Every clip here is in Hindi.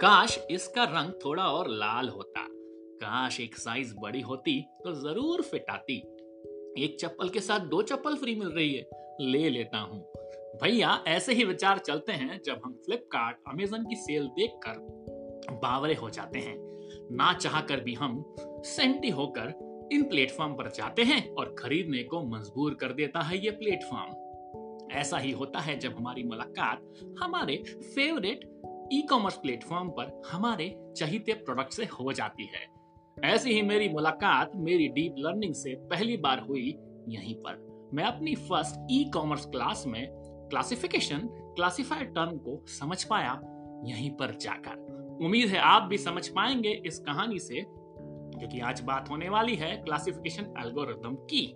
काश इसका रंग थोड़ा और लाल होता। काश एक साइज़ बड़ी होती तो ज़रूर फिट आती। एक चप्पल के साथ दो चप्पल फ्री मिल रही है। ले लेता हूँ। भैया, ऐसे ही विचार चलते हैं जब हम फ्लिपकार्ट अमेजन की सेल देखकर बावरे हो जाते हैं। ना चाह कर भी हम सेंटी होकर इन प्लेटफॉर्म पर जाते हैं और खरीदने को मजबूर कर देता है ये प्लेटफॉर्म ऐसा ही होता है जब हमारी मुलाकात हमारे फेवरेट ई कॉमर्स प्लेटफॉर्म पर हमारे चहीते प्रोडक्ट से हो जाती है। ऐसी ही मेरी मुलाकात मेरी डीप लर्निंग से पहली बार हुई यहीं पर। मैं अपनी फ़र्स्ट ई कॉमर्स क्लास में क्लासिफिकेशन क्लासिफाइड टर्म को समझ पाया यहीं पर जाकर। उम्मीद है आप भी समझ पाएँगे इस कहानी से, क्योंकि आज बात होने वाली है क्लासिफिकेशन एल्गोरिथम की।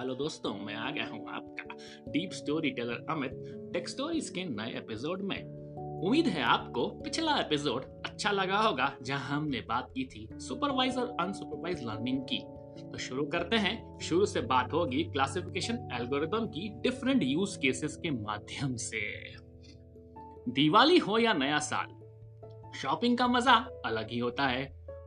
हेलो दोस्तों, मैं आ गया हूँ आपका deep story teller Amit tech stories के नए एपिसोड में। उम्मीद है आपको पिछला एपिसोड अच्छा लगा होगा जहाँ हमने बात की थी सुपरवाइज और अनसुपरवाइज लर्निंग की। तो शुरू करते हैं। शुरू से बात होगी क्लासिफिकेशन एल्गोरिथम की डिफरेंट यूज़ केसेस के माध्यम से। दिवाली हो या नया साल शॉपिंग का मज़ा अलग ही होता है।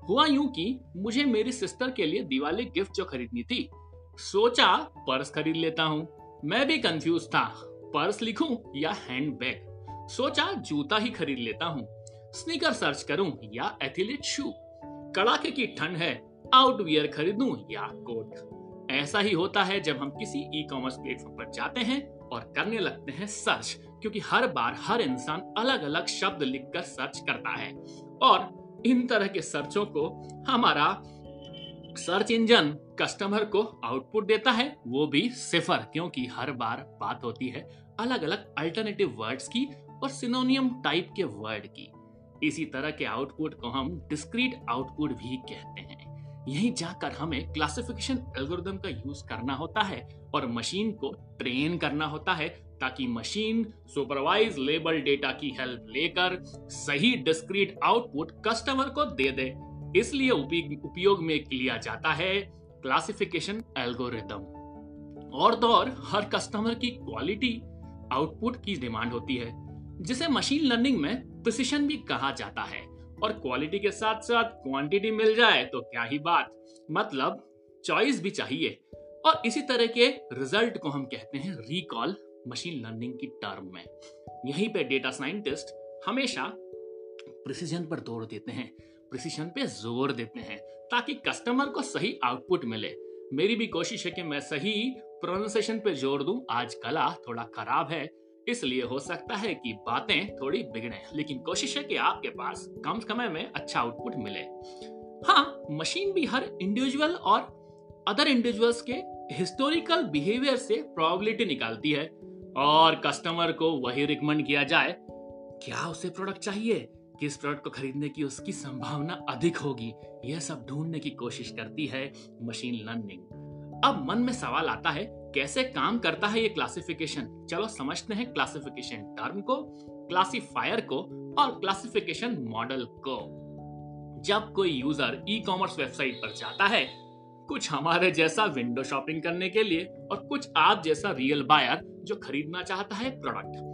हुआ यूँ कि मुझे मेरी सिस्टर के लिए दिवाली गिफ्ट जो खरीदनी थी, सोचा पर्स खरीद लेता हूँ। मैं भी कंफ्यूज था पर्स लिखूं या हैंड बैग सोचा जूता ही खरीद लेता हूँ। स्नीकर सर्च करूँ या एथलीट शू। कड़ाके की ठंड है, आउटवियर खरीदूं या कोट। ऐसा ही होता है जब हम किसी ई कॉमर्स प्लेटफॉर्म पर जाते हैं और करने लगते हैं सर्च क्योंकि हर बार हर इंसान अलग अलग शब्द लिखकर सर्च करता है। और इन तरह के सर्चों को हमारा सर्च इंजन कस्टमर को आउटपुट देता है, वो भी सिफर क्योंकि हर बार बात होती है अलग अलग अल्टरनेटिव वर्ड्स की और सिनोनियम टाइप के वर्ड की। इसी तरह के आउटपुट को हम डिस्क्रीट आउटपुट भी कहते हैं। यहीं जाकर हमें क्लासिफिकेशन एल्गोरिदम का यूज़ करना होता है और मशीन को ट्रेन करना होता है ताकि मशीन सुपरवाइज लेबल डेटा की हेल्प लेकर सही डिस्क्रीट आउटपुट कस्टमर को दे दे। इसलिए उपयोग में लिया जाता है क्लासिफिकेशन एल्गोरिदम और तो और, हर कस्टमर की क्वालिटी आउटपुट की डिमांड होती है। जिसे मशीन लर्निंग में प्रिसिशन भी कहा जाता है। और क्वालिटी के साथ साथ क्वांटिटी मिल जाए तो क्या ही बात। मतलब चॉइस भी चाहिए। और इसी तरह के रिज़ल्ट को हम कहते हैं रिकॉल मशीन लर्निंग की टर्म में। यहीं पे डेटा साइंटिस्ट हमेशा प्रिसीजन पर ज़ोर देते हैं। प्रिसीजन पे ज़ोर देते हैं ताकि कस्टमर को सही आउटपुट मिले। मेरी भी कोशिश है कि मैं सही प्रोनाउंसिएशन पे ज़ोर दूँ। आज कला थोड़ा खराब है। इसलिए हो सकता है कि बातें थोड़ी बिगड़े, लेकिन कोशिश है कि आपके पास कम समय में अच्छा आउटपुट मिले। हाँ मशीन भी हर इंडिविजुअल और अदर इंडिविजुअल्स के हिस्टोरिकल बिहेवियर से प्रोबेबिलिटी निकालती है, और कस्टमर को वही रिकमेंड किया जाए, क्या उसे प्रोडक्ट चाहिए? किस प्रोडक्ट को खरीदने की उसकी संभावना अधिक होगी? यह सब ढूँढने की कोशिश करती है मशीन लर्निंग अब मन में सवाल आता है कैसे काम करता है ये क्लासिफिकेशन चलो समझते हैं क्लासिफिकेशन टर्म को क्लासिफायर को और क्लासिफिकेशन मॉडल को। जब कोई यूज़र ई कॉमर्स वेबसाइट पर जाता है, कुछ हमारे जैसा विंडो शॉपिंग करने के लिए और कुछ आप जैसा रियल बायर जो खरीदना चाहता है प्रोडक्ट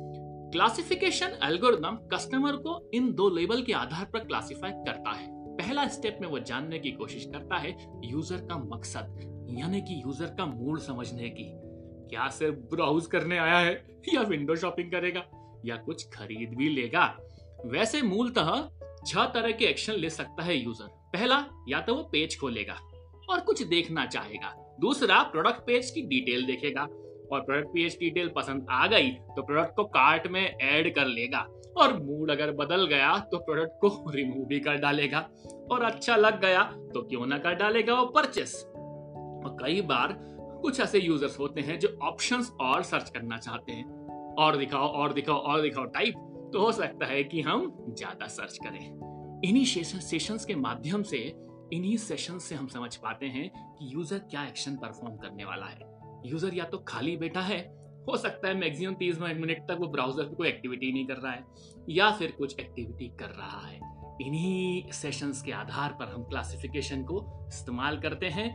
क्लासिफिकेशन एल्गोरिथम कस्टमर को इन दो लेवल के आधार पर क्लासिफाई करता है। पहला स्टेप में वो जानने की कोशिश करता है यूज़र का मकसद यानी कि यूज़र का मूड समझने की। क्या सिर्फ़ ब्राउज करने आया है या विंडो शॉपिंग करेगा या कुछ खरीद भी लेगा? वैसे मूलतः छह तरह के एक्शन ले सकता है यूज़र पहला, या तो वो पेज खोलेगा और कुछ देखना चाहेगा। दूसरा प्रोडक्ट पेज की डिटेल देखेगा। और प्रोडक्ट पेज डिटेल पसंद आ गई तो प्रोडक्ट को कार्ट में ऐड कर लेगा। और मूड अगर बदल गया तो प्रोडक्ट को रिमूव भी कर डालेगा। और अच्छा लग गया तो क्यों ना कर डालेगा वो परचेस और कई बार कुछ ऐसे यूज़र्स होते हैं जो ऑप्शंस और सर्च करना चाहते हैं। और दिखाओ और दिखाओ और दिखाओ टाइप तो हो सकता है कि हम ज़्यादा सर्च करें। इन्हीं सेशंस के माध्यम से, इन्हीं सेशन से हम समझ पाते हैं कि यूज़र क्या एक्शन परफॉर्म करने वाला है। यूज़र या तो खाली बैठा है, हो सकता है मैक्सिमम तीस मिनट तक वो ब्राउज़र पे कोई एक्टिविटी नहीं कर रहा है, या फिर कुछ एक्टिविटी कर रहा है। इन्हीं सेशंस के आधार पर हम क्लासिफिकेशन को इस्तेमाल करते हैं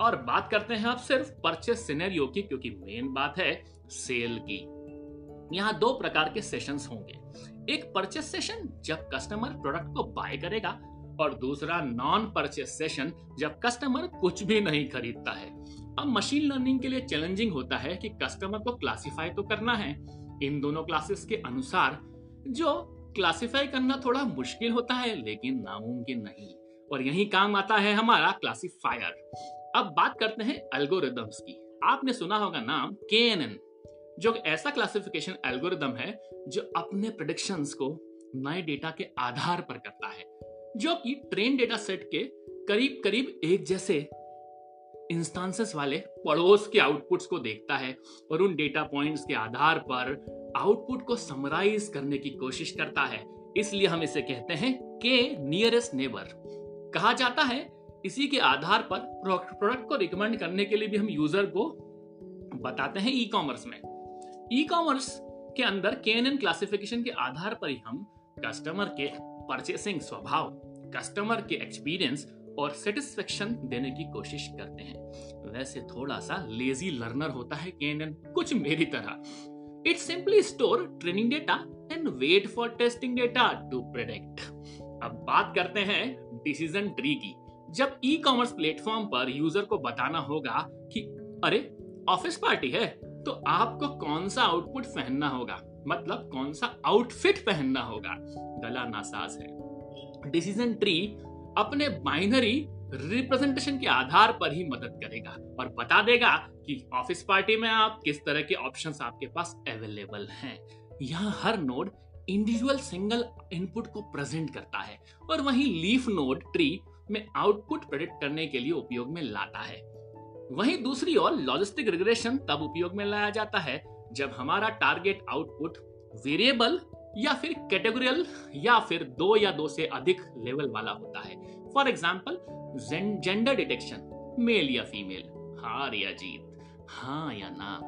और बात करते हैं अब सिर्फ़ परचेस सिनेरियो की, क्योंकि मेन बात है सेल की। यहाँ दो प्रकार के सेशंस होंगे। एक परचेस सेशन जब कस्टमर प्रोडक्ट को बाय करेगा, और दूसरा नॉन परचेस सेशन जब कस्टमर कुछ भी नहीं खरीदता है। अब मशीन लर्निंग के लिए चैलेंजिंग होता है कि कस्टमर को क्लासिफाई तो करना है। इन दोनों क्लासेस के अनुसार जो क्लासिफाई करना थोड़ा मुश्किल होता है, लेकिन नामुमकिन नहीं। और यही काम आता है हमारा क्लासिफायर अब बात करते हैं एल्गोरिदम्स की। आपने सुना होगा नाम के जो ऐसा क्लासिफिकेशन एल्गोरिदम है जो अपने प्रोडिक्शंस को नए डेटा के आधार पर करता है, जो कि ट्रेन डेटा सेट के करीब करीब एक जैसे इंस्टांसेस वाले पड़ोस के आउटपुट्स को देखता है और उन डेटा पॉइंट्स के आधार पर आउटपुट को समराइज करने की कोशिश करता है। इसलिए हम इसे कहते हैं के नियरेस्ट नेबर कहा जाता है इसी के आधार पर प्रोडक्ट को रिकमेंड करने के लिए भी हम यूज़र को बताते हैं ई कॉमर्स में। ई कॉमर्स के अंदर के एन क्लासिफिकेशन के आधार पर ही हम कस्टमर के परचेसिंग स्वभाव कस्टमर के एक्सपीरियंस और सेटिस्फेक्शन देने की कोशिश करते हैं। वैसे थोड़ा सा लेजी लर्नर होता है के एन कुछ मेरी तरह। It simply store training data and wait for testing data to predict अब बात करते हैं डिसीज़न ट्री की। जब ई कॉमर्स प्लेटफॉर्म पर यूज़र को बताना होगा कि, अरे ऑफ़िस पार्टी है तो आपको कौन सा आउटपुट पहनना होगा? मतलब कौन सा आउटफिट पहनना होगा? गला नासाज है। डिसीज़न ट्री अपने बाइनरी रिप्रेजेंटेशन के आधार पर ही मदद करेगा और बता देगा कि ऑफ़िस पार्टी में आप किस तरह के ऑप्शंस आपके पास अवेलेबल हैं। यहाँ हर नोड इंडिविजुअल सिंगल इनपुट को प्रेजेंट करता है और वहीं लीफ नोड ट्री में आउटपुट प्रेडिक्ट करने के लिए उपयोग में लाता है। वहीं दूसरी ओर लॉजिस्टिक रिग्रेशन तब उपयोग में लाया जाता है जब हमारा टारगेट आउटपुट वेरिएबल या फिर कैटेगोरियल या फिर दो या दो से अधिक लेवल वाला होता है। For example gender detection male या फीमेल हार या जीत हाँ या ना।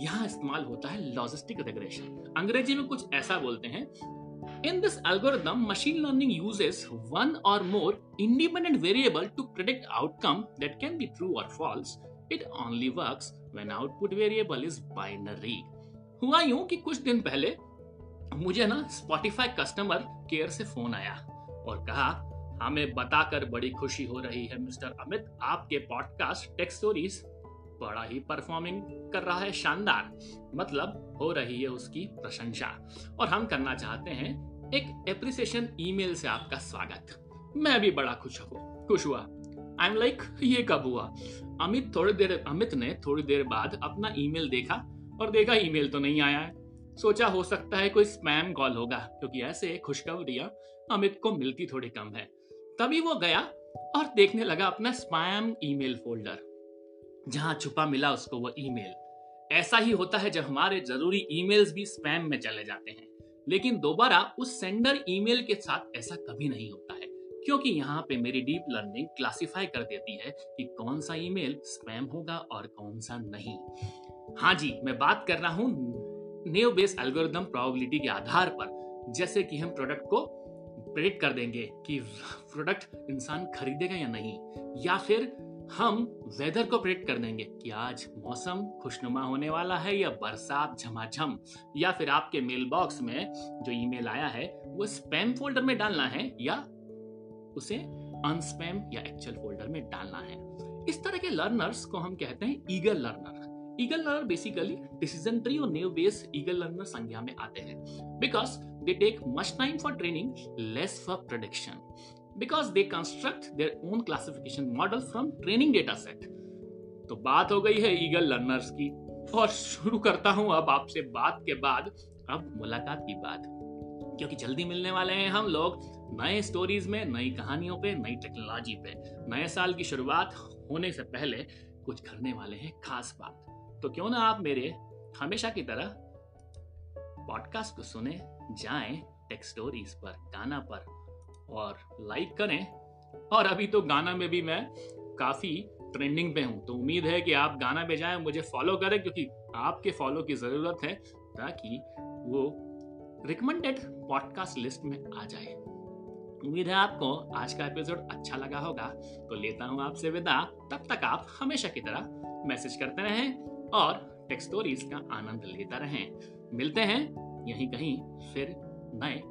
यहाँ इस्तेमाल होता है लॉजिस्टिक रिग्रेशन अंग्रेज़ी में कुछ ऐसा बोलते हैं In this algorithm, machine learning uses one or more independent variable to predict outcome that can be true or false. It only works when output variable is binary. हुआ यूँ कि कुछ दिन पहले मुझे ना Spotify कस्टमर केयर से फ़ोन आया और कहा हमें बताकर बड़ी खुशी हो रही है मिस्टर अमित आपके पॉडकास्ट टेक स्टोरीज बड़ा ही परफॉर्मिंग कर रहा है शानदार मतलब हो रही है उसकी प्रशंसा और हम करना चाहते हैं एक एप्रिसिएशन ईमेल से आपका स्वागत। मैं भी बड़ा खुश हूँ। खुश हुआ। आई एम लाइक ये कब हुआ? अमित थोड़ी देर, अमित ने थोड़ी देर बाद अपना ईमेल देखा और देखा ईमेल तो नहीं आया है। सोचा हो सकता है कोई स्पैम कॉल होगा, क्योंकि ऐसे खुशखबरियाँ अमित को मिलती थोड़ी कम है। तभी वो गया और देखने लगा अपना स्पैम ईमेल फोल्डर जहाँ छुपा मिला उसको वो ईमेल ऐसा ही होता है जब हमारे ज़रूरी ईमेल्स भी स्पैम में चले जाते हैं। लेकिन दोबारा उस सेंडर ईमेल के साथ ऐसा कभी नहीं होता है, क्योंकि यहाँ पे मेरी डीप लर्निंग क्लासिफाई कर देती है कि कौन सा ईमेल स्पैम होगा और कौन सा नहीं। हाँ जी, मैं बात कर रहा हूँ नेव बेस एल्गोरिदम प्रोबेबिलिटी के आधार पर, जैसे कि हम प्रोडक्ट को प्रेडिक्ट कर देंगे कि प्रोडक्ट इंसान खरीदेगा या नहीं, या फिर हम वेदर को प्रेडिक्ट कर देंगे कि आज मौसम खुशनुमा होने वाला है या बरसात झमाझम, या फिर आपके मेल बॉक्स में जो ईमेल आया है, वो स्पैम फोल्डर में डालना है या उसे अनस्पैम या एक्चुअल फोल्डर में डालना है। इस तरह के लर्नर्स को हम कहते हैं eager learner eager learner basically decision tree और नेव बेस ईगल लर्नर संज्ञा में आते हैं। Because they take much time for training less for production because they construct their own classification model from training data set. तो बात हो गई है ईगल लर्नर्स की। और शुरू करता हूँ अब आपसे बात के बाद। अब मुलाकात की बात। क्योंकि जल्दी मिलने वाले हैं हम लोग नए स्टोरीज में, नई कहानियों पे, नई टेक्नोलॉजी पे। नए साल की शुरुआत होने से पहले कुछ करने वाले हैं खास बात। तो क्यों ना आप मेरे हमेशा की तरह पॉडकास्ट को सुने, जाएँ टेक स्टोरीज पर, गाना पर। और लाइक करें। और अभी तो गाना में भी मैं काफ़ी ट्रेंडिंग पे हूँ तो उम्मीद है कि आप गाना पे जाएँ मुझे फॉलो करें, क्योंकि आपके फॉलो की ज़रूरत है ताकि वो रिकमेंडेड पॉडकास्ट लिस्ट में आ जाए। उम्मीद है आपको आज का एपिसोड अच्छा लगा होगा। तो लेता हूँ आपसे विदा। तब तक आप हमेशा की तरह मैसेज करते रहें और टेक्स्टोरीज का आनंद लेता रहें। मिलते हैं यहीं कहीं फिर नए